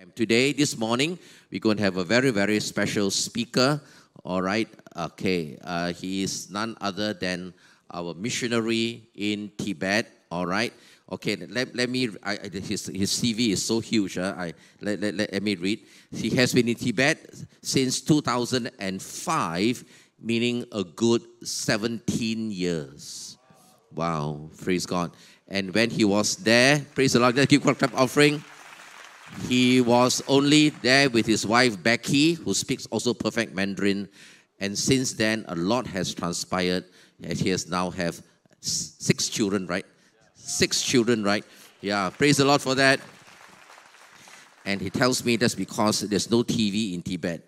And today, this morning, we're going to have a very, very special speaker. All right. Okay. Uh, he is none other than our missionary in Tibet. All right. Okay. Let, let me, I, his, his CV is so huge. Uh, I, let, let, let me read. He has been in Tibet since 2005, meaning a good 17 years. Wow. Praise God. And when he was there, praise the Lord, let's give clap offering. He was only there with his wife Becky, who speaks also perfect Mandarin. And since then, a lot has transpired. And he has now have six children, right? Six children, right? Yeah, praise the Lord for that. And he tells me that's because there's no TV in Tibet.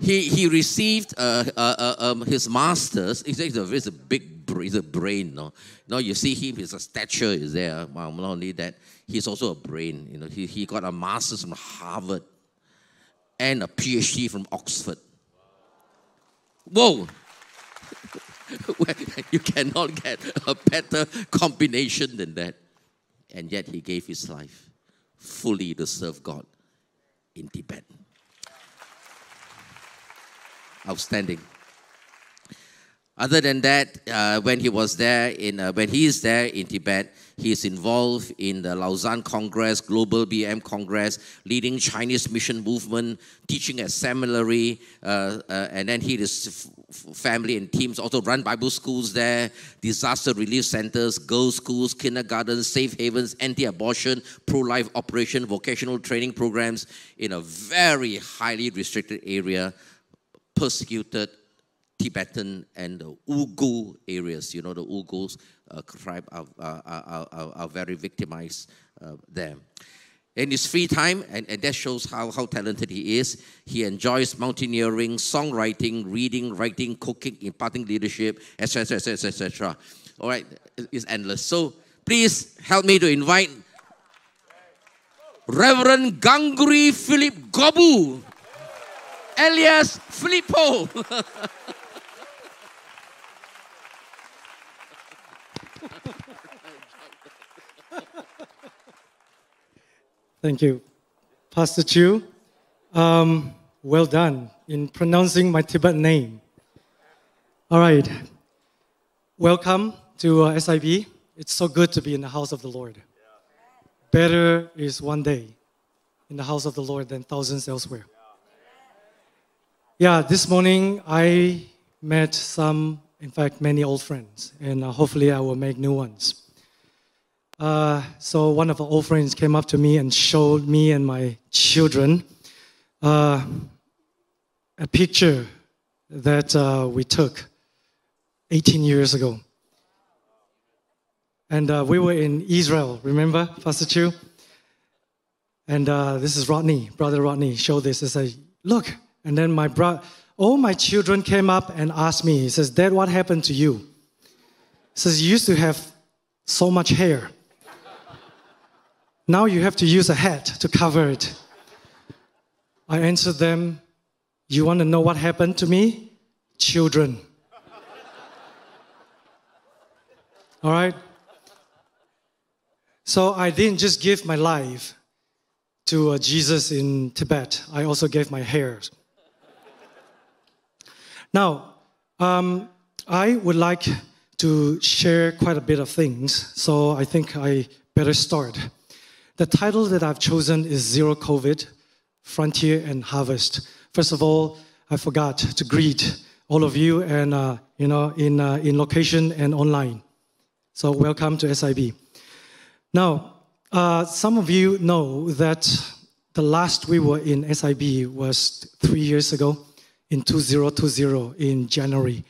He, he received uh, uh, uh, um, his master's. He's a, he's a big he's a brain. No? no, you see him, his stature is there. Well, not only that, he's also a brain. You know, he, he got a master's from Harvard and a PhD from Oxford. Whoa! you cannot get a better combination than that. And yet he gave his life fully to serve God in Tibet. Outstanding. Other than that, uh, when he was there in, uh, when he is there in Tibet, he is involved in the Lausanne Congress, Global BM Congress, leading Chinese mission movement, teaching at seminary, uh, uh and then he is family and teams also run Bible schools there, disaster relief centers, girls' schools, kindergartens, safe havens, anti-abortion, pro-life operation, vocational training programs in a very highly restricted area, persecuted Tibetan and the areas. You know, the Uyghurs uh, tribe are, are, are, are, very victimized uh, there. In his free time, and, and that shows how, how talented he is, he enjoys mountaineering, songwriting, reading, writing, cooking, imparting leadership, etc., etc., etc. All right, it's endless. So please help me to invite Reverend Gangri Philip Gobu, alias Filippo. Thank you. Pastor Chu, um, well done in pronouncing my Tibetan name. All right. Welcome to uh, SIB. It's so good to be in the house of the Lord. Better is one day in the house of the Lord than thousands elsewhere. Yeah, this morning I met some, in fact, many old friends, and uh, hopefully I will make new ones. Uh, so one of our old friends came up to me and showed me and my children uh, a picture that uh, we took 18 years ago. And uh, we were in Israel, remember, Pastor Chu? And uh, this is Rodney, brother Rodney, showed this. He said, look. And then my brother, all my children came up and asked me, he says, Dad, what happened to you? He says, you used to have so much hair. Now you have to use a hat to cover it. I answered them, You want to know what happened to me? Children. All right? So I didn't just give my life to uh, Jesus in Tibet, I also gave my hair. Now, um, I would like to share quite a bit of things, so I think I better start. The title that I've chosen is Zero COVID, Frontier and Harvest. First of all, I forgot to greet all of you and, uh, you know, in, uh, in location and online. So welcome to SIB. Now, uh, some of you know that the last we were in SIB was three years ago in 2020 in January.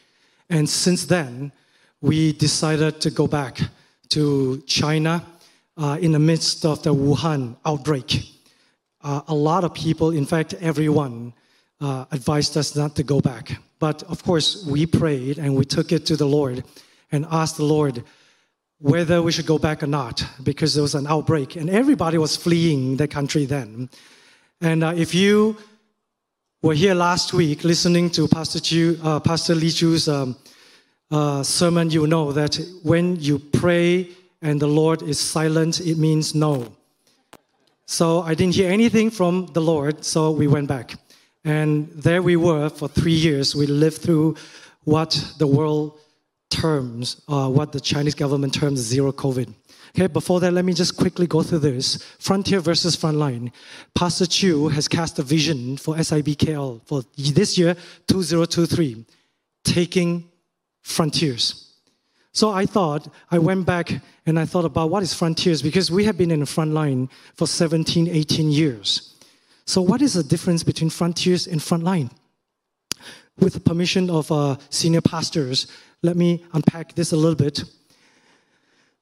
And since then, we decided to go back to China uh, in the midst of the Wuhan outbreak. Uh, a lot of people, in fact, everyone, uh, advised us not to go back. But of course, we prayed and we took it to the Lord and asked the Lord whether we should go back or not because there was an outbreak and everybody was fleeing the country then. And uh, if you were here last week listening to Pastor, Chu, uh, Pastor Lee Chu's um, uh, sermon, you know that when you pray and the Lord is silent, it means no. So I didn't hear anything from the Lord, so we went back. And there we were for three years. We lived through what the world terms, uh, what the Chinese government terms zero COVID. Okay, before that, let me just quickly go through this. Frontier versus frontline. Pastor Chu has cast a vision for SIBKL for this year, 2023, taking frontiers. So I thought, I went back and I thought about what is frontiers because we have been in the front line for 17, 18 years. So what is the difference between frontiers and frontline? With the permission of uh, senior pastors, let me unpack this a little bit.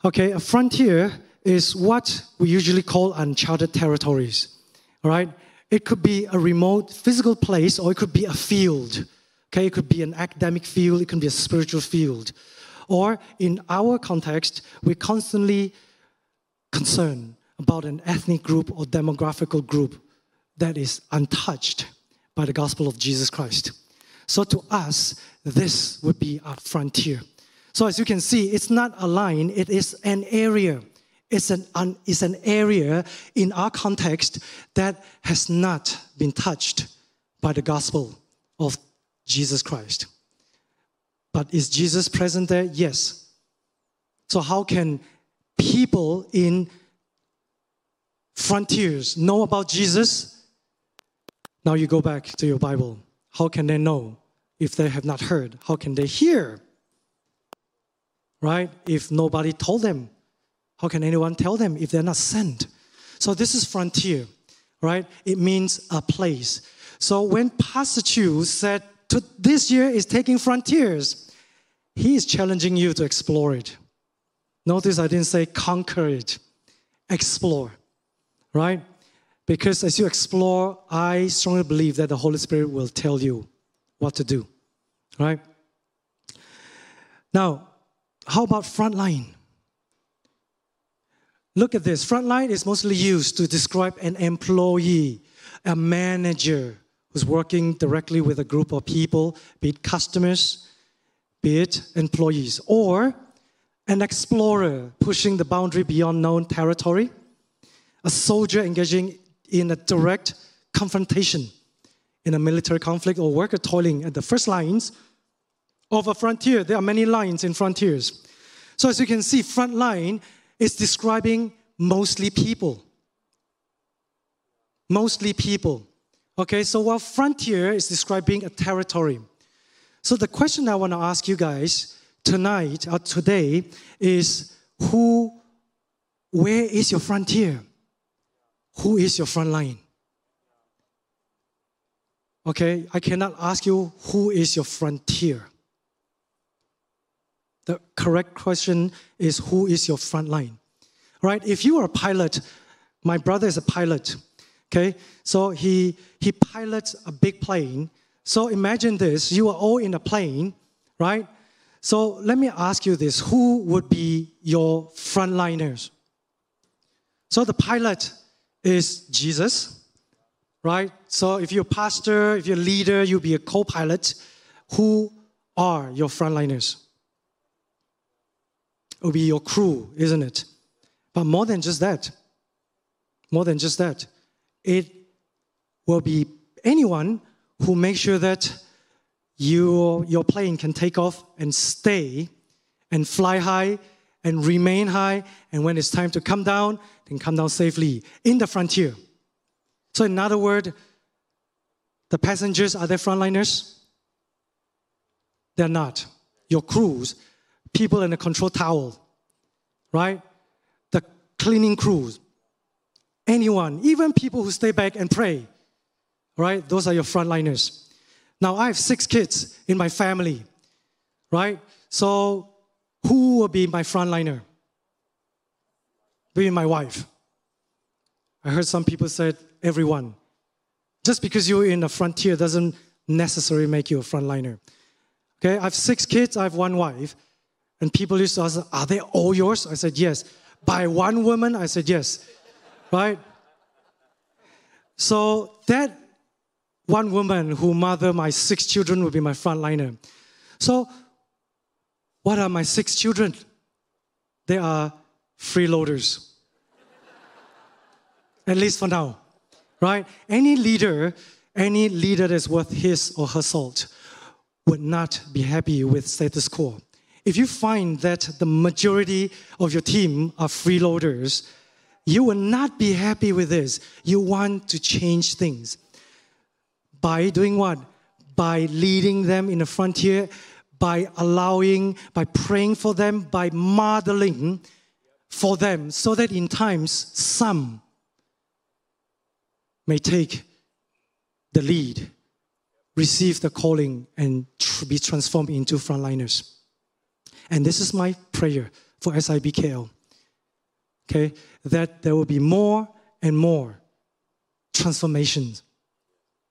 Okay, a frontier is what we usually call uncharted territories. All right? It could be a remote physical place or it could be a field. Okay, it could be an academic field, it can be a spiritual field. Or in our context, we're constantly concerned about an ethnic group or demographical group that is untouched by the gospel of Jesus Christ. So to us, this would be our frontier. So as you can see, it's not a line, it is an area. It's an, un, it's an area in our context that has not been touched by the gospel of Jesus Christ. But is Jesus present there? Yes. So, how can people in frontiers know about Jesus? Now you go back to your Bible. How can they know if they have not heard? How can they hear right? If nobody told them, how can anyone tell them if they're not sent? So this is frontier, right? It means a place. So when Pastor Chu said, this year is taking frontiers, he is challenging you to explore it. Notice I didn't say conquer it, explore, right? Because as you explore, I strongly believe that the Holy Spirit will tell you what to do, right? Now, how about frontline? Look at this. Frontline is mostly used to describe an employee, a manager who's working directly with a group of people, be it customers, be it employees, or an explorer pushing the boundary beyond known territory, a soldier engaging in a direct confrontation in a military conflict, or worker toiling at the first lines of a frontier. There are many lines in frontiers. So as you can see, front line is describing mostly people. Mostly people. Okay, so while frontier is describing a territory. So the question I want to ask you guys tonight or today is who, where is your frontier? Who is your front line? Okay, I cannot ask you who is your frontier. The correct question is who is your front line? Right? If you are a pilot, my brother is a pilot. Okay? So he he pilots a big plane. So imagine this, you are all in a plane, right? So let me ask you this, who would be your frontliners? So the pilot is Jesus, right? So if you're a pastor, if you're a leader, you'll be a co-pilot. Who are your frontliners? It will be your crew, isn't it? But more than just that, more than just that, it will be anyone who makes sure that you, your plane can take off and stay and fly high and remain high. And when it's time to come down, then come down safely in the frontier. So, in other words, the passengers are they frontliners? They're not. Your crews people in the control tower, right? The cleaning crews, anyone, even people who stay back and pray, right? Those are your frontliners. Now, I have six kids in my family, right? So, who will be my frontliner? Be my wife. I heard some people said everyone. Just because you're in the frontier doesn't necessarily make you a frontliner. Okay, I have six kids, I have one wife. And people used to ask, Are they all yours? I said, Yes. By one woman? I said, Yes. Right? So that one woman who mothered my six children will be my frontliner. So, what are my six children? They are freeloaders. at least for now, right? Any leader, any leader that's worth his or her salt would not be happy with status quo. If you find that the majority of your team are freeloaders, you will not be happy with this. You want to change things. By doing what? By leading them in the frontier, by allowing, by praying for them, by modeling for them, so that in times some may take the lead, receive the calling, and be transformed into frontliners. And this is my prayer for SIBKL. Okay, that there will be more and more transformations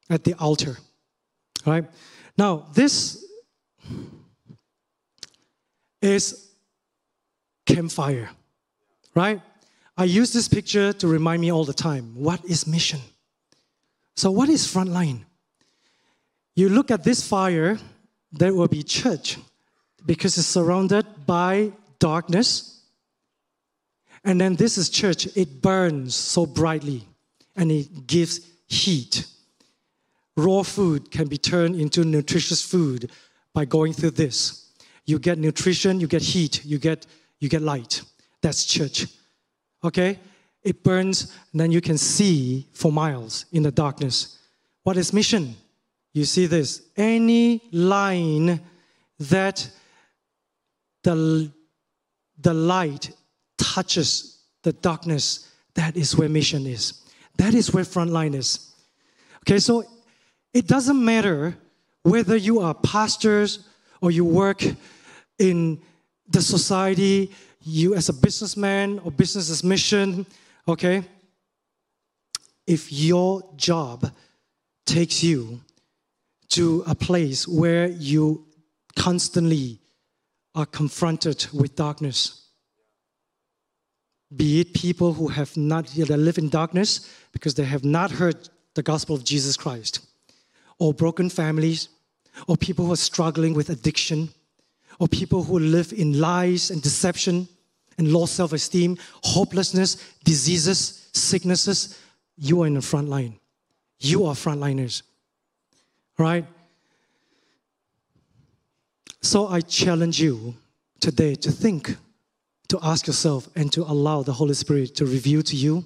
at the altar. Right. Now, this is campfire, right? I use this picture to remind me all the time what is mission? So, what is frontline? You look at this fire, there will be church because it's surrounded by darkness. And then this is church, it burns so brightly and it gives heat. Raw food can be turned into nutritious food by going through this. You get nutrition, you get heat, you get, you get light. That's church. Okay? It burns, and then you can see for miles in the darkness. What is mission? You see this. Any line that the, the light touches the darkness, that is where mission is. That is where frontline is. Okay, so it doesn't matter whether you are pastors or you work in the society, you as a businessman or business as mission, okay? If your job takes you to a place where you constantly are confronted with darkness, be it people who have not yet live in darkness because they have not heard the gospel of Jesus Christ, or broken families, or people who are struggling with addiction, or people who live in lies and deception and low self esteem, hopelessness, diseases, sicknesses, you are in the front line. You are frontliners, right? So I challenge you today to think, to ask yourself, and to allow the Holy Spirit to reveal to you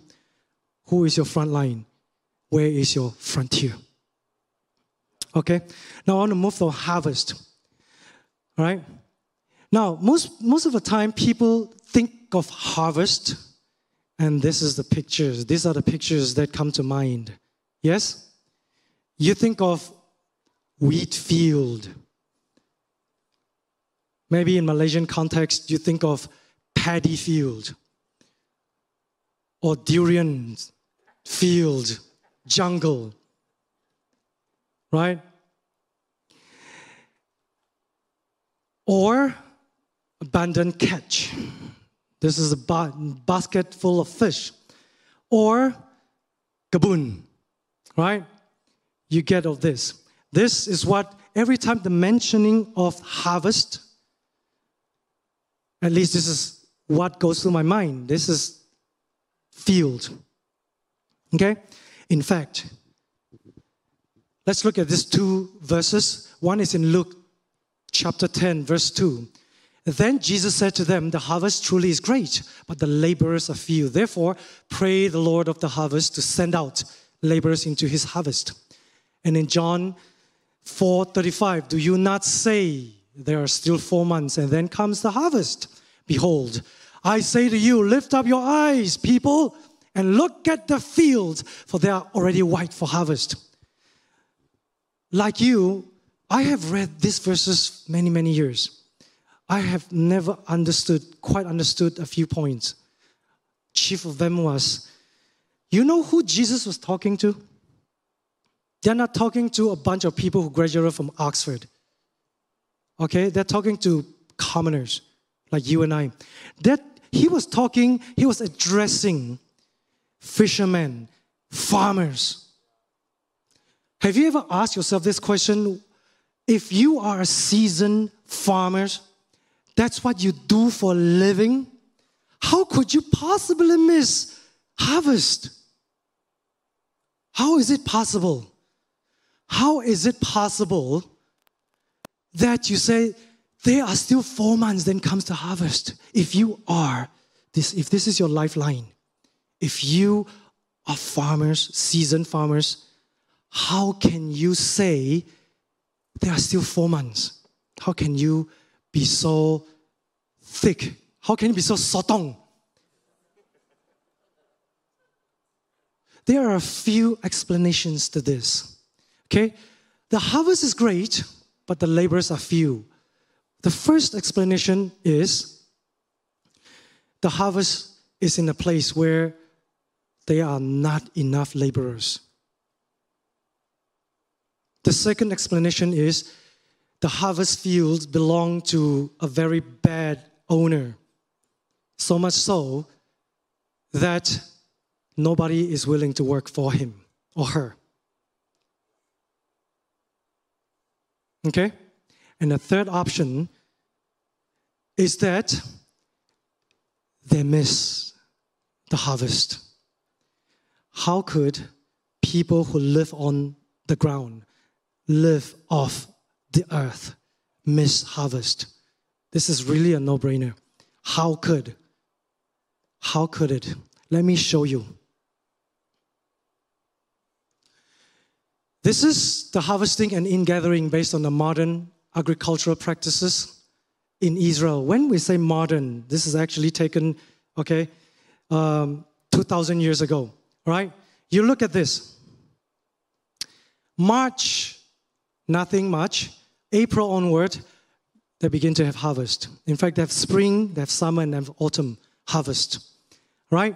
who is your front line, where is your frontier. Okay? Now I want to move to harvest. All right? Now, most, most of the time, people think of harvest, and this is the pictures. These are the pictures that come to mind. Yes? You think of wheat field. Maybe in Malaysian context, you think of paddy field or durian field, jungle, right? Or abandoned catch. This is a ba- basket full of fish. Or gaboon, right? You get of this. This is what every time the mentioning of harvest, at least this is what goes through my mind. This is field. Okay? In fact, let's look at these two verses. One is in Luke chapter 10, verse 2. Then Jesus said to them, The harvest truly is great, but the laborers are few. Therefore, pray the Lord of the harvest to send out laborers into his harvest. And in John 4:35, do you not say there are still four months and then comes the harvest? Behold, I say to you, lift up your eyes, people, and look at the fields, for they are already white for harvest. Like you, I have read these verses many, many years. I have never understood, quite understood a few points. Chief of them was, you know who Jesus was talking to? They're not talking to a bunch of people who graduated from Oxford. Okay, they're talking to commoners like you and I. That he was talking, he was addressing fishermen, farmers. Have you ever asked yourself this question? If you are a seasoned farmer, that's what you do for a living, how could you possibly miss harvest? How is it possible? How is it possible that you say there are still four months, then comes the harvest? If you are this, if this is your lifeline, if you are farmers, seasoned farmers, how can you say there are still four months? How can you be so thick? How can you be so sotong? There are a few explanations to this. Okay? The harvest is great, but the laborers are few. The first explanation is the harvest is in a place where there are not enough laborers. The second explanation is the harvest fields belong to a very bad owner. So much so that nobody is willing to work for him or her. Okay? And the third option is that they miss the harvest. How could people who live on the ground, live off the earth, miss harvest? This is really a no brainer. How could? How could it? Let me show you. This is the harvesting and ingathering based on the modern agricultural practices in Israel. When we say modern, this is actually taken, okay, um, 2,000 years ago, right? You look at this. March, nothing much. April onward, they begin to have harvest. In fact, they have spring, they have summer, and they have autumn harvest, right?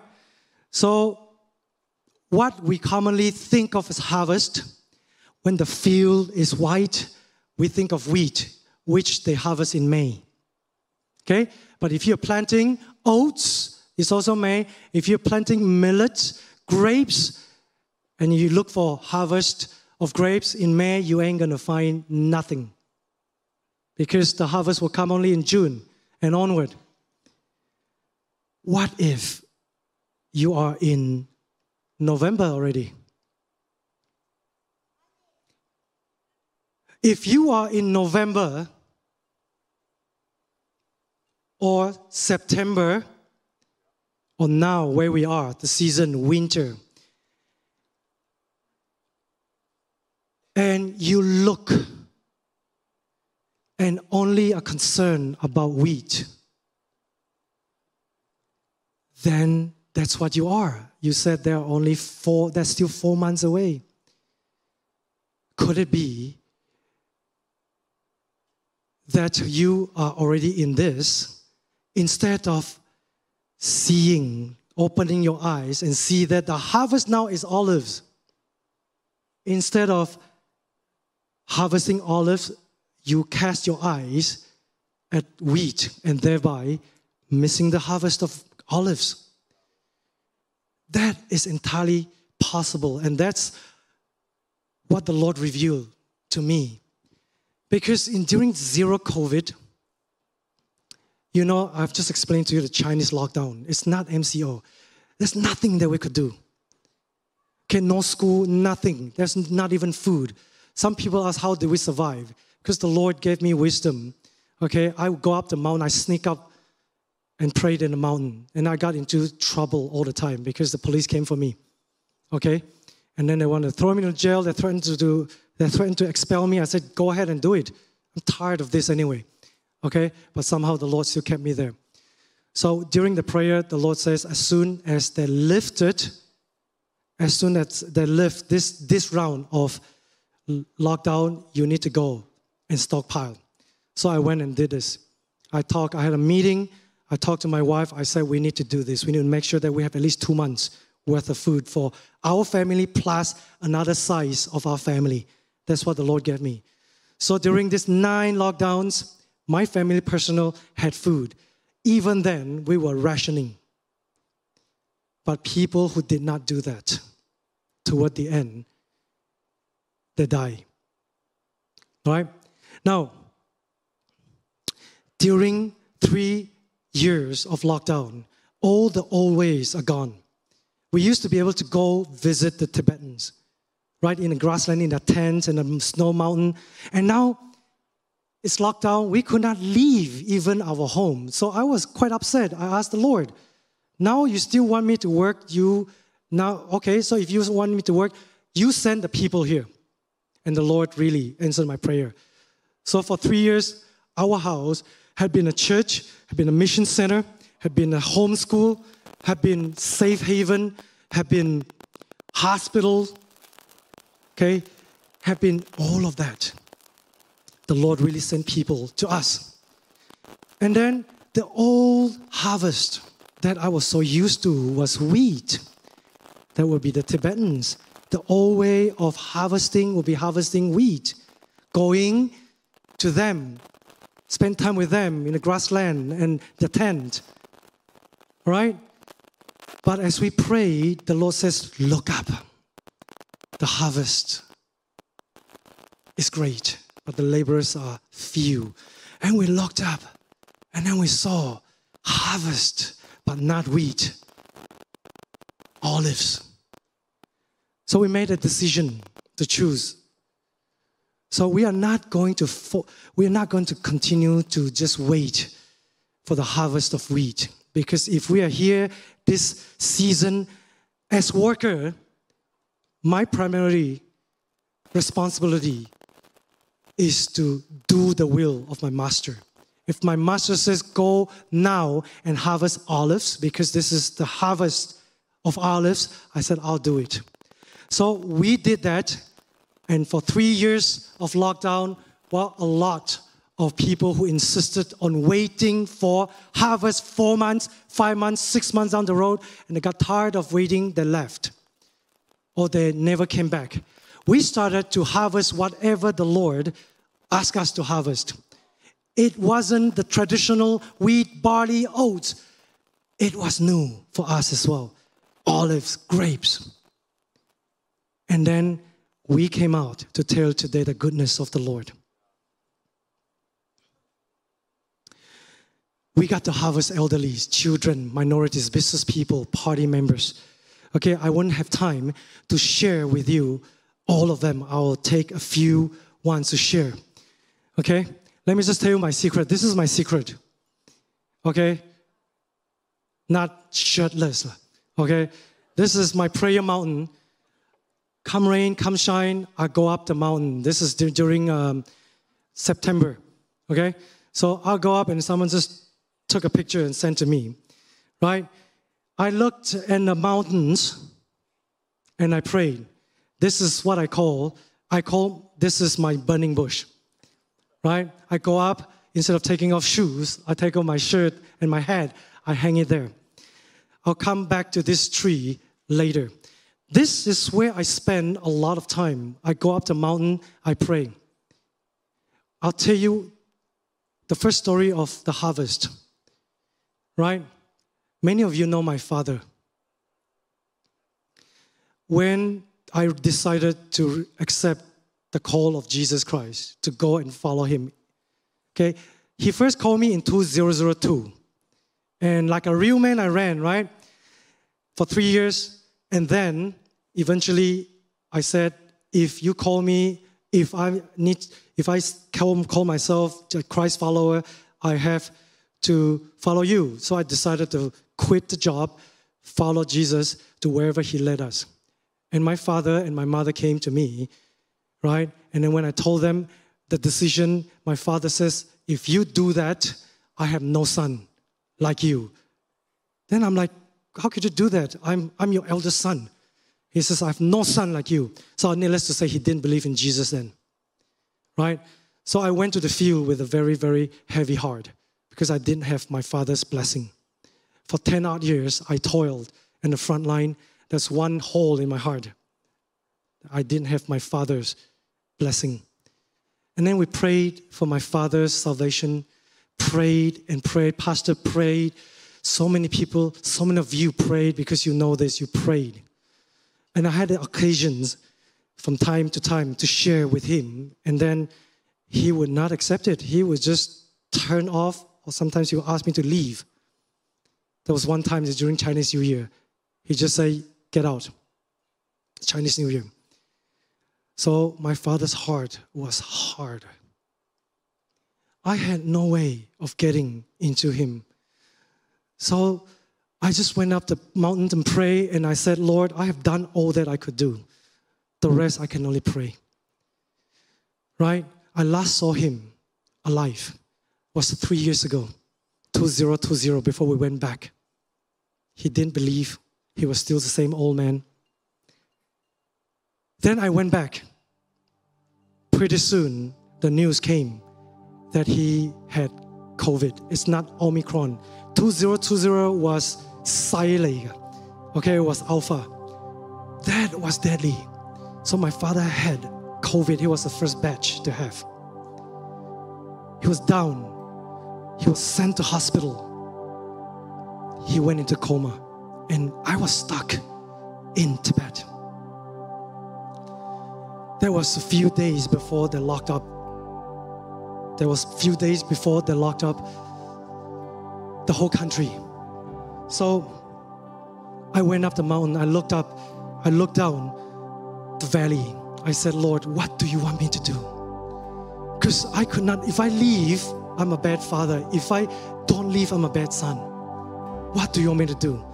So, what we commonly think of as harvest when the field is white, we think of wheat, which they harvest in May. Okay? But if you're planting oats, it's also May. If you're planting millet, grapes, and you look for harvest of grapes in May, you ain't gonna find nothing. Because the harvest will come only in June and onward. What if you are in November already? If you are in November or September, or now where we are, the season winter, and you look and only a concern about wheat, then that's what you are. You said there are only four, that's still four months away. Could it be that you are already in this, instead of seeing, opening your eyes and see that the harvest now is olives, instead of harvesting olives, you cast your eyes at wheat and thereby missing the harvest of olives. That is entirely possible, and that's what the Lord revealed to me because in during zero COVID, you know, I've just explained to you the Chinese lockdown. It's not MCO. There's nothing that we could do. Okay, no school, nothing. There's not even food. Some people ask, how did we survive? Because the Lord gave me wisdom. Okay, I would go up the mountain, I sneak up and prayed in the mountain. And I got into trouble all the time because the police came for me. Okay? And then they wanted to throw me in jail. They threatened to do they threatened to expel me. I said, Go ahead and do it. I'm tired of this anyway. Okay? But somehow the Lord still kept me there. So during the prayer, the Lord says, As soon as they lifted, as soon as they lift this, this round of lockdown, you need to go and stockpile. So I went and did this. I talked, I had a meeting. I talked to my wife. I said, We need to do this. We need to make sure that we have at least two months worth of food for our family plus another size of our family. That's what the Lord gave me. So during these nine lockdowns, my family personal had food. Even then, we were rationing. But people who did not do that, toward the end, they die. Right? Now, during three years of lockdown, all the old ways are gone. We used to be able to go visit the Tibetans right in the grassland, in the tents, in the snow mountain. And now it's locked down. We could not leave even our home. So I was quite upset. I asked the Lord, now you still want me to work? You now, okay, so if you want me to work, you send the people here. And the Lord really answered my prayer. So for three years, our house had been a church, had been a mission center, had been a home school, had been safe haven, had been hospital, okay, have been all of that. The Lord really sent people to us. And then the old harvest that I was so used to was wheat. That would be the Tibetans. The old way of harvesting would be harvesting wheat, going to them, spend time with them in the grassland and the tent. Right? But as we pray, the Lord says, Look up. The harvest is great, but the laborers are few. And we looked up, and then we saw harvest, but not wheat, olives. So we made a decision to choose. So we are not going to fo- we are not going to continue to just wait for the harvest of wheat because if we are here this season as worker my primary responsibility is to do the will of my master. If my master says, Go now and harvest olives, because this is the harvest of olives, I said, I'll do it. So we did that. And for three years of lockdown, well, a lot of people who insisted on waiting for harvest four months, five months, six months down the road, and they got tired of waiting, they left or they never came back. We started to harvest whatever the Lord asked us to harvest. It wasn't the traditional wheat, barley, oats. It was new for us as well olives, grapes. And then we came out to tell today the goodness of the Lord. We got to harvest elderly, children, minorities, business people, party members. Okay, I won't have time to share with you all of them. I'll take a few ones to share. Okay, let me just tell you my secret. This is my secret. Okay, not shirtless. Okay, this is my prayer mountain. Come rain, come shine, I go up the mountain. This is during um, September. Okay, so I'll go up and someone just took a picture and sent to me, right? I looked in the mountains and I prayed. This is what I call, I call this is my burning bush. Right? I go up, instead of taking off shoes, I take off my shirt and my hat, I hang it there. I'll come back to this tree later. This is where I spend a lot of time. I go up the mountain, I pray. I'll tell you the first story of the harvest. Right? Many of you know my father. When I decided to accept the call of Jesus Christ to go and follow him, okay, he first called me in 2002. And like a real man, I ran, right? For three years. And then eventually I said, if you call me, if I need, if I call, call myself a Christ follower, I have to follow you. So I decided to quit the job, follow Jesus to wherever he led us. And my father and my mother came to me, right? And then when I told them the decision, my father says, if you do that, I have no son like you. Then I'm like, how could you do that? I'm, I'm your eldest son. He says, I have no son like you. So needless to say, he didn't believe in Jesus then, right? So I went to the field with a very, very heavy heart because I didn't have my father's blessing. For 10 odd years, I toiled in the front line. There's one hole in my heart. I didn't have my father's blessing. And then we prayed for my father's salvation, prayed and prayed. Pastor prayed. So many people, so many of you prayed because you know this, you prayed. And I had occasions from time to time to share with him, and then he would not accept it. He would just turn off, or sometimes he would ask me to leave. There was one time during Chinese New Year, he just said, Get out. Chinese New Year. So my father's heart was hard. I had no way of getting into him. So I just went up the mountain and prayed, and I said, Lord, I have done all that I could do. The rest I can only pray. Right? I last saw him alive was three years ago, 2020, before we went back. He didn't believe he was still the same old man. Then I went back. Pretty soon, the news came that he had COVID. It's not Omicron. 2020 was Silent. Okay, it was Alpha. That was deadly. So my father had COVID. He was the first batch to have. He was down. He was sent to hospital. He went into coma. And I was stuck in Tibet. There was a few days before they locked up. There was a few days before they locked up the whole country. So I went up the mountain. I looked up. I looked down the valley. I said, Lord, what do you want me to do? Because I could not, if I leave, I'm a bad father. If I don't leave, I'm a bad son. What do you want me to do?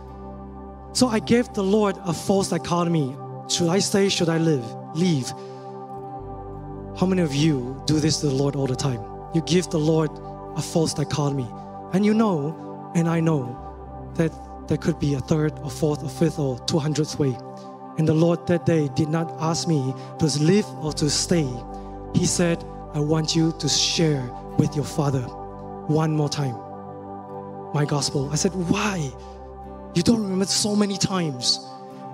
So I gave the Lord a false dichotomy. Should I stay? Should I live? Leave. How many of you do this to the Lord all the time? You give the Lord a false dichotomy. And you know, and I know, that there could be a third or fourth or fifth or two hundredth way. And the Lord that day did not ask me to live or to stay. He said, I want you to share with your father one more time my gospel. I said, Why? You don't remember so many times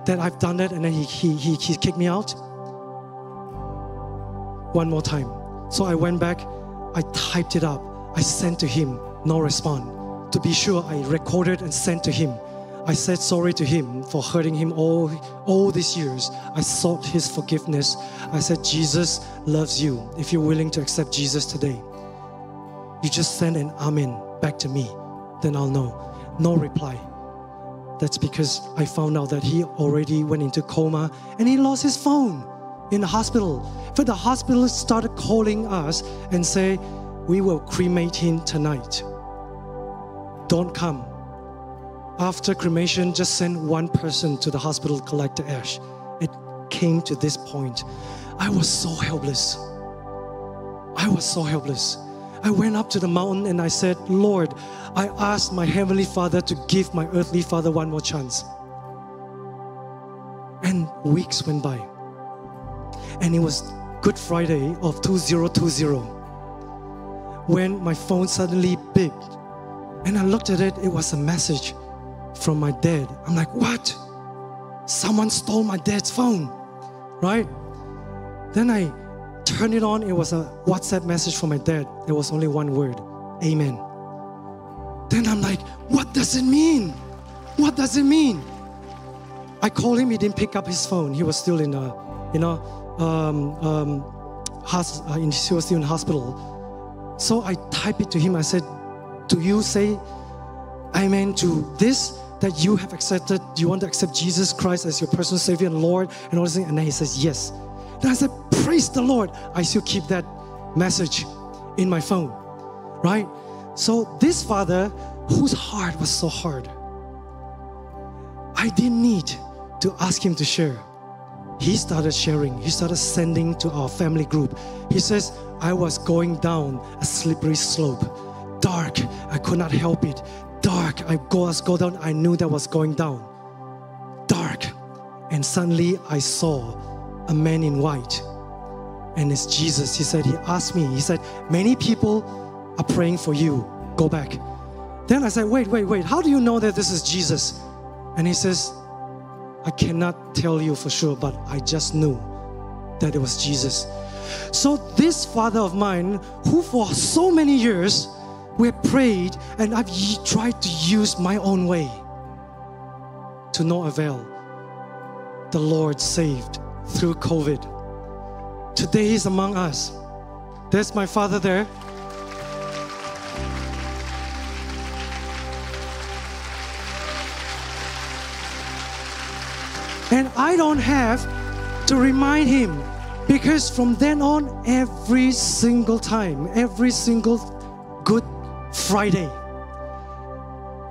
that I've done that and then he, he, he, he kicked me out? one more time. So I went back, I typed it up, I sent to him, no response. To be sure, I recorded and sent to him. I said sorry to him for hurting him all, all these years. I sought his forgiveness. I said, Jesus loves you. If you're willing to accept Jesus today, you just send an amen back to me, then I'll know. No reply. That's because I found out that he already went into coma and he lost his phone in the hospital. But the hospital started calling us and say, we will cremate him tonight. Don't come. After cremation, just send one person to the hospital to collect the ash. It came to this point. I was so helpless. I was so helpless. I went up to the mountain and I said, Lord, I asked my heavenly Father to give my earthly father one more chance. And weeks went by and it was Good Friday of 2020 when my phone suddenly beeped. And I looked at it, it was a message from my dad. I'm like, what? Someone stole my dad's phone, right? Then I turned it on, it was a WhatsApp message from my dad. There was only one word Amen. Then I'm like, what does it mean? What does it mean? I called him, he didn't pick up his phone. He was still in a, you know, um, um, has, uh, in, she was still in hospital. So I typed it to him. I said, Do you say amen to this? That you have accepted, do you want to accept Jesus Christ as your personal Savior and Lord and all this thing? And then he says, Yes. Then I said, Praise the Lord. I still keep that message in my phone, right? So this father, whose heart was so hard, I didn't need to ask him to share he started sharing, he started sending to our family group. He says, I was going down a slippery slope, dark, I could not help it. Dark, I go as go down, I knew that was going down. Dark. And suddenly I saw a man in white. And it's Jesus. He said, He asked me, He said, Many people are praying for you. Go back. Then I said, Wait, wait, wait. How do you know that this is Jesus? And he says, I cannot tell you for sure, but I just knew that it was Jesus. So, this father of mine, who for so many years we have prayed and I've tried to use my own way to no avail, the Lord saved through COVID. Today He's among us. There's my father there. And I don't have to remind him Because from then on, every single time, every single Good Friday,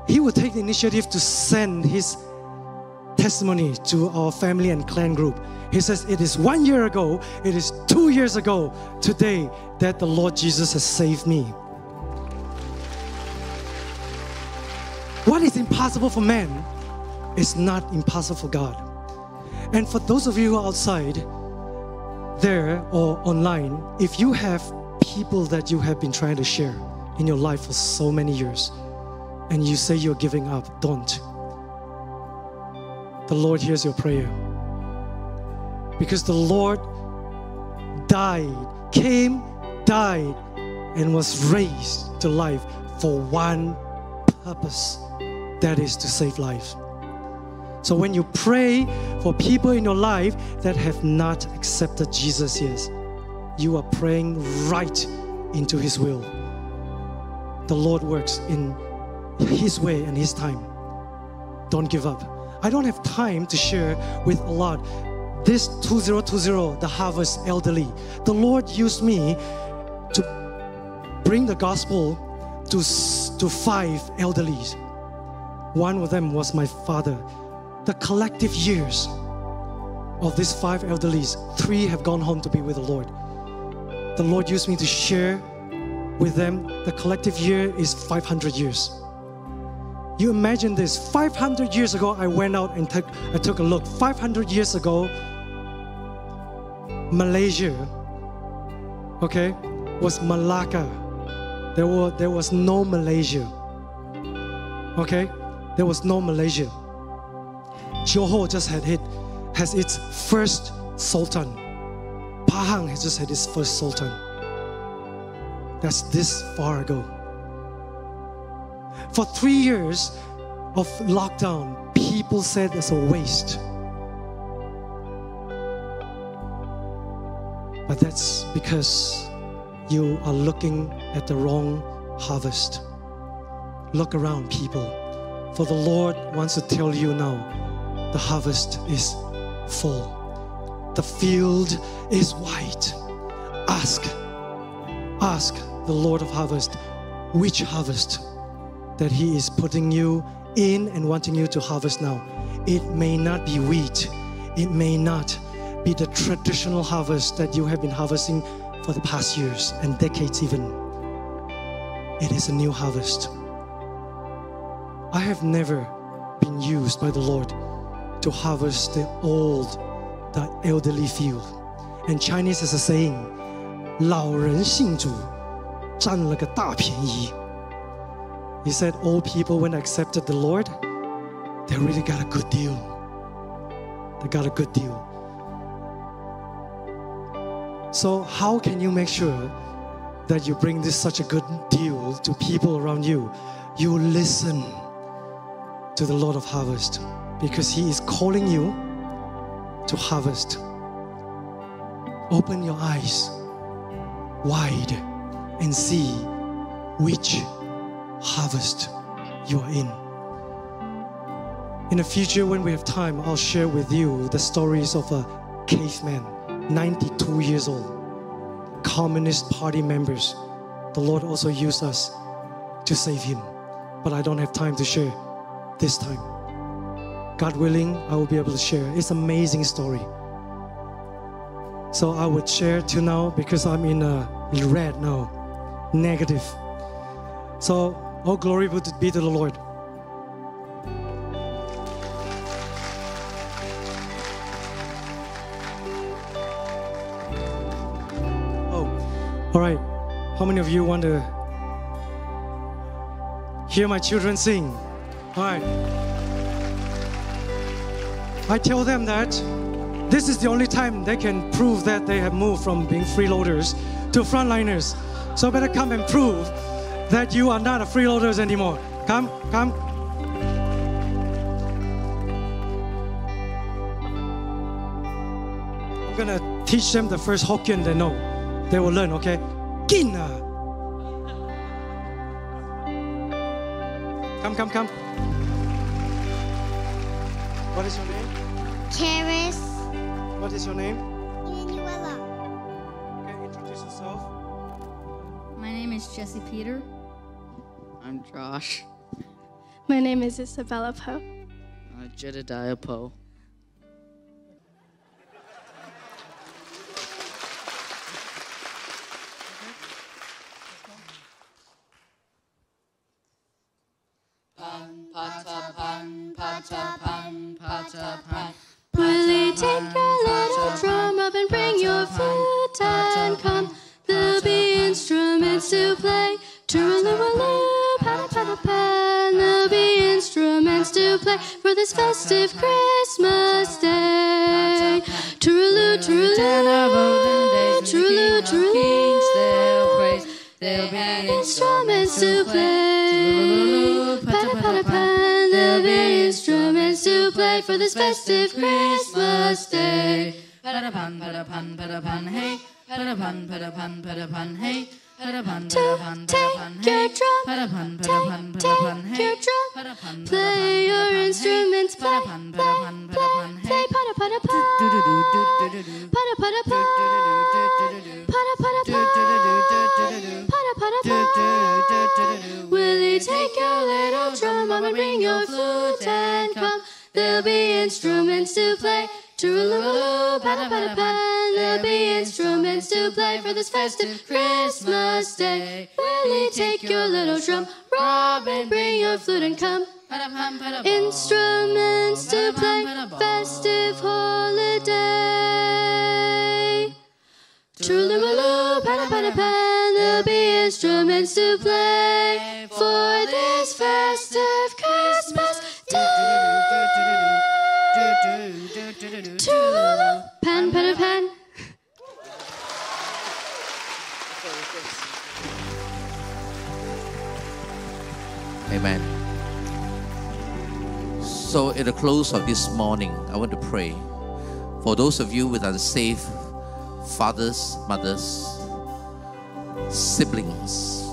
he would take the initiative to send his testimony to our family and clan group. He says, It is one year ago, it is two years ago today that the Lord Jesus has saved me. What is impossible for man is not impossible for God. And for those of you outside there or online, if you have people that you have been trying to share in your life for so many years and you say you're giving up, don't. The Lord hears your prayer. Because the Lord died, came, died, and was raised to life for one purpose that is to save life. So when you pray for people in your life that have not accepted Jesus yet, you are praying right into His will. The Lord works in His way and His time. Don't give up. I don't have time to share with a lot. This 2020, the Harvest Elderly, the Lord used me to bring the gospel to, to five elderlies. One of them was my father. The collective years of these five elderlies, three have gone home to be with the Lord. The Lord used me to share with them. The collective year is 500 years. You imagine this 500 years ago, I went out and took, I took a look. 500 years ago, Malaysia, okay, was Malacca. There, were, there was no Malaysia. Okay? There was no Malaysia. Johor just had it, has its first sultan. Pahang has just had its first sultan. That's this far ago. For three years of lockdown, people said it's a waste. But that's because you are looking at the wrong harvest. Look around, people. For the Lord wants to tell you now the harvest is full, the field is white. Ask, ask the Lord of harvest which harvest that He is putting you in and wanting you to harvest now. It may not be wheat, it may not be the traditional harvest that you have been harvesting for the past years and decades, even. It is a new harvest. I have never been used by the Lord to harvest the old, the elderly field. And Chinese has a saying, 老人信主占了个大便宜. He said, old people, when they accepted the Lord, they really got a good deal. They got a good deal. So, how can you make sure that you bring this such a good deal to people around you? You listen to the Lord of harvest because He is calling you to harvest. Open your eyes wide and see which harvest you are in. In the future, when we have time, I'll share with you the stories of a caveman, 92 years old, Communist Party members. The Lord also used us to save him, but I don't have time to share this time. God willing, I will be able to share. It's an amazing story. So I would share to now because I'm in uh, a red now, negative. So all glory would be to the Lord. All right. How many of you want to hear my children sing? All right. I tell them that this is the only time they can prove that they have moved from being freeloaders to frontliners. So better come and prove that you are not a freeloaders anymore. Come, come. I'm gonna teach them the first Hokkien they know. They will learn, okay? Gina. Come, come, come. What is your name? Charis, What is your name? Emanuela. Okay, introduce yourself. My name is Jesse Peter. I'm Josh. My name is Isabella Poe. Uh, Jedediah Poe. Christmas for this festive Christmas day. Willie, take your little drum, Robin, bring your flute and come. Instruments to play, festive holiday. Tooraloo, pada pada pan, pan pan. there'll be instruments to play for this festive Christmas day. Tooraloo, pan pada pan. So, at the close of this morning, I want to pray for those of you with unsafe fathers, mothers, siblings.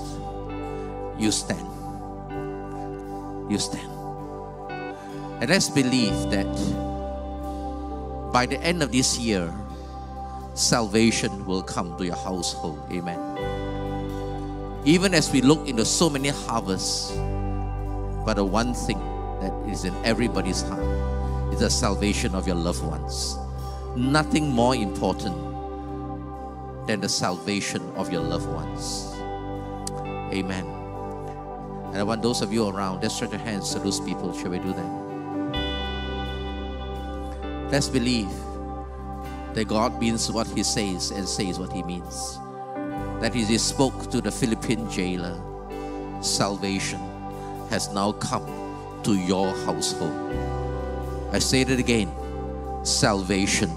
You stand. You stand. And let's believe that by the end of this year, salvation will come to your household. Amen. Even as we look into so many harvests, but the one thing that is in everybody's heart is the salvation of your loved ones. Nothing more important than the salvation of your loved ones. Amen. And I want those of you around, let's stretch your hands to those people. Shall we do that? Let's believe that God means what He says and says what He means. That He spoke to the Philippian jailer. Salvation has now come to your household. I say it again salvation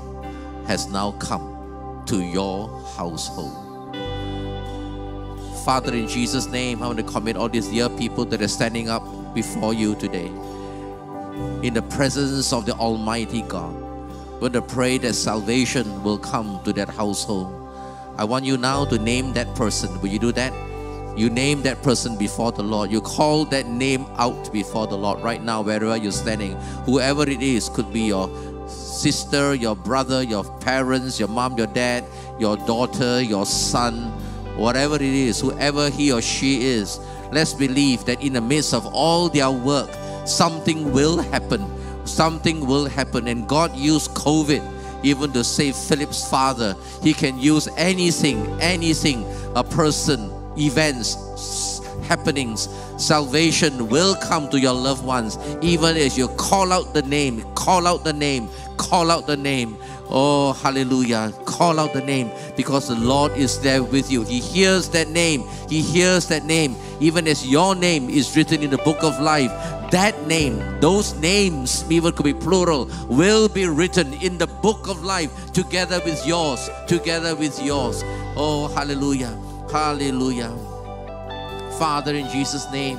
has now come to your household. Father, in Jesus' name, I want to commit all these dear people that are standing up before you today. In the presence of the Almighty God, want to pray that salvation will come to that household. I want you now to name that person. Will you do that? You name that person before the Lord. You call that name out before the Lord right now, wherever you're standing. Whoever it is, could be your sister, your brother, your parents, your mom, your dad, your daughter, your son, whatever it is, whoever he or she is. Let's believe that in the midst of all their work, something will happen. Something will happen. And God used COVID even to save Philip's father. He can use anything, anything, a person, events, happenings. Salvation will come to your loved ones, even as you call out the name, call out the name, call out the name. Oh, hallelujah. Call out the name because the Lord is there with you. He hears that name. He hears that name. Even as your name is written in the book of life, that name, those names, even could be plural, will be written in the book of life together with yours, together with yours. Oh, hallelujah. Hallelujah. Father, in Jesus' name,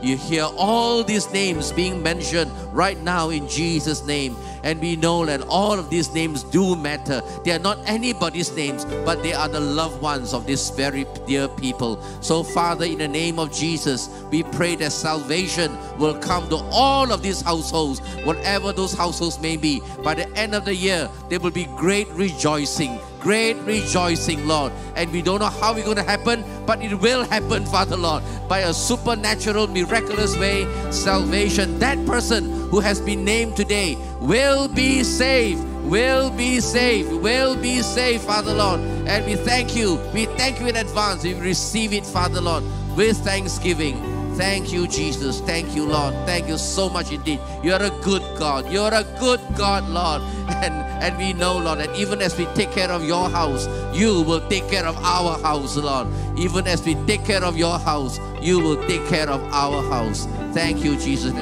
you hear all these names being mentioned right now in Jesus' name. And we know that all of these names do matter. They are not anybody's names, but they are the loved ones of these very dear people. So, Father, in the name of Jesus, we pray that salvation will come to all of these households, whatever those households may be. By the end of the year, there will be great rejoicing great rejoicing, Lord. And we don't know how it's going to happen, but it will happen, Father Lord, by a supernatural, miraculous way. Salvation, that person who has been named today will be saved. Will be saved, will be saved, Father Lord. And we thank you. We thank you in advance. We receive it, Father Lord, with thanksgiving. Thank you, Jesus. Thank you, Lord. Thank you so much indeed. You're a good God. You're a good God, Lord. And, and we know, Lord, that even as we take care of your house, you will take care of our house, Lord. Even as we take care of your house, you will take care of our house. Thank you, Jesus.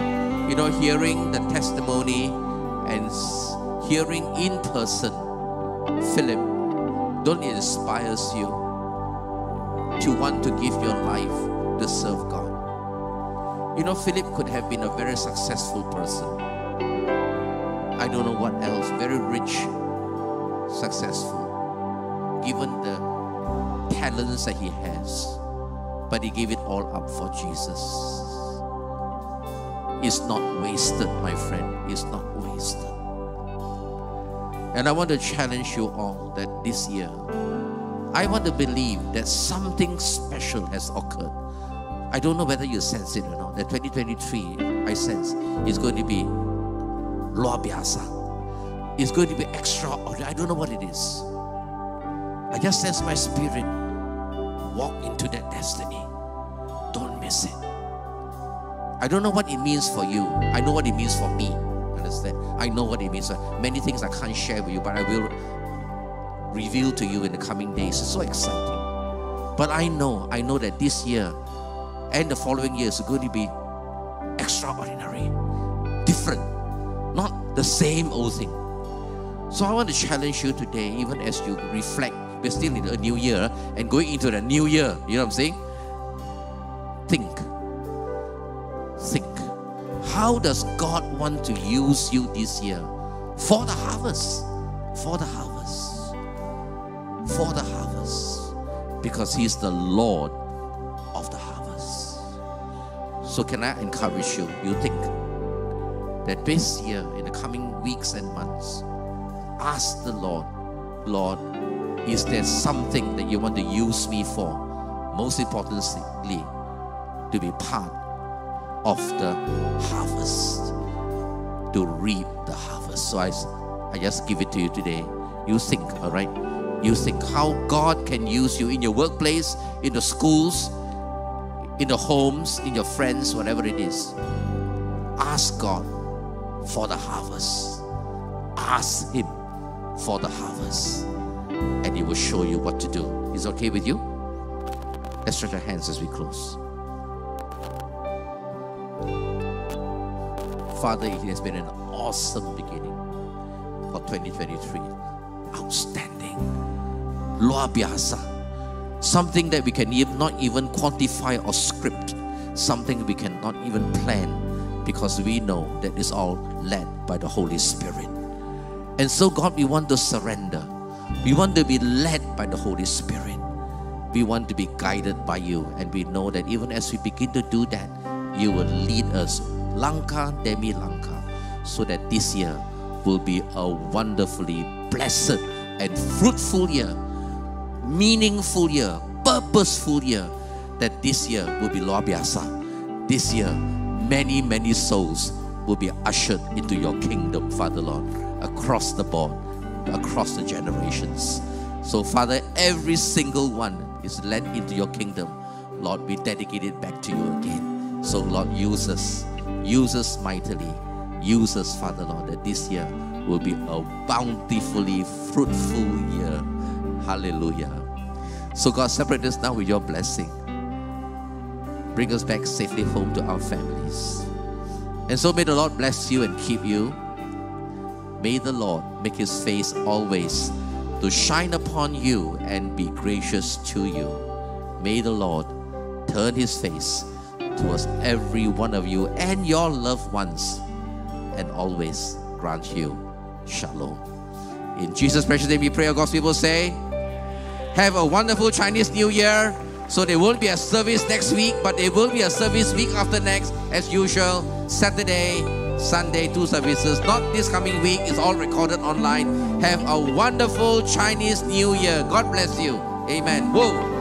You know, hearing the testimony and hearing in person, Philip, don't it inspires you to want to give your life to serve God? You know, Philip could have been a very successful person. I don't know what else, very rich, successful, given the talents that he has. But he gave it all up for Jesus. It's not wasted, my friend. It's not wasted. And I want to challenge you all that this year, I want to believe that something special has occurred I don't know whether you sense it or not. That 2023, I sense, is going to be luar biasa. It's going to be extraordinary. I don't know what it is. I just sense my spirit walk into that destiny. Don't miss it. I don't know what it means for you. I know what it means for me. Understand? I know what it means. Uh, many things I can't share with you, but I will reveal to you in the coming days. It's so exciting. But I know, I know that this year and the following years are going to be extraordinary, different, not the same old thing. So I want to challenge you today, even as you reflect. We're still in a new year and going into the new year. You know what I'm saying? Think. How does God want to use you this year for the harvest? For the harvest. For the harvest. Because He's the Lord of the harvest. so, can I encourage you? You think that this year, in the coming weeks and months, ask the Lord, Lord, is there something that you want to use me for? Most importantly, to be part of the harvest, to reap the harvest. So, I, I just give it to you today. You think, all right? You think how God can use you in your workplace, in the schools, in the homes, in your friends, whatever it is. Ask God for the harvest. Ask Him for the harvest. And He will show you what to do. Is okay with you? Let's stretch our hands as we close. Father, it has been an awesome beginning for 2023. Outstanding. Luar biasa something that we can not even quantify or script, something we cannot even plan because we know that it's all led by the Holy Spirit. And so, God, we want to surrender. We want to be led by the Holy Spirit. We want to be guided by you. And we know that even as we begin to do that, you will lead us Lanka demi Lanka so that this year will be a wonderfully blessed and fruitful year meaningful year, purposeful year, that this year will be luar biasa. This year, many, many souls will be ushered into your kingdom, Father Lord, across the board, across the generations. So, Father, every single one is led into your kingdom. Lord, we dedicate it back to you again. So, Lord, use us, use us mightily. Use us, Father Lord, that this year will be a bountifully fruitful year Hallelujah. So, God, separate us now with your blessing. Bring us back safely home to our families. And so, may the Lord bless you and keep you. May the Lord make his face always to shine upon you and be gracious to you. May the Lord turn his face towards every one of you and your loved ones and always grant you shalom. In Jesus' precious name, we pray. Our God's people say, Have a wonderful Chinese New Year. So there won't be a service next week, but there will be a service week after next, as usual. Saturday, Sunday, two services. Not this coming week, it's all recorded online. Have a wonderful Chinese New Year. God bless you. Amen. Whoa.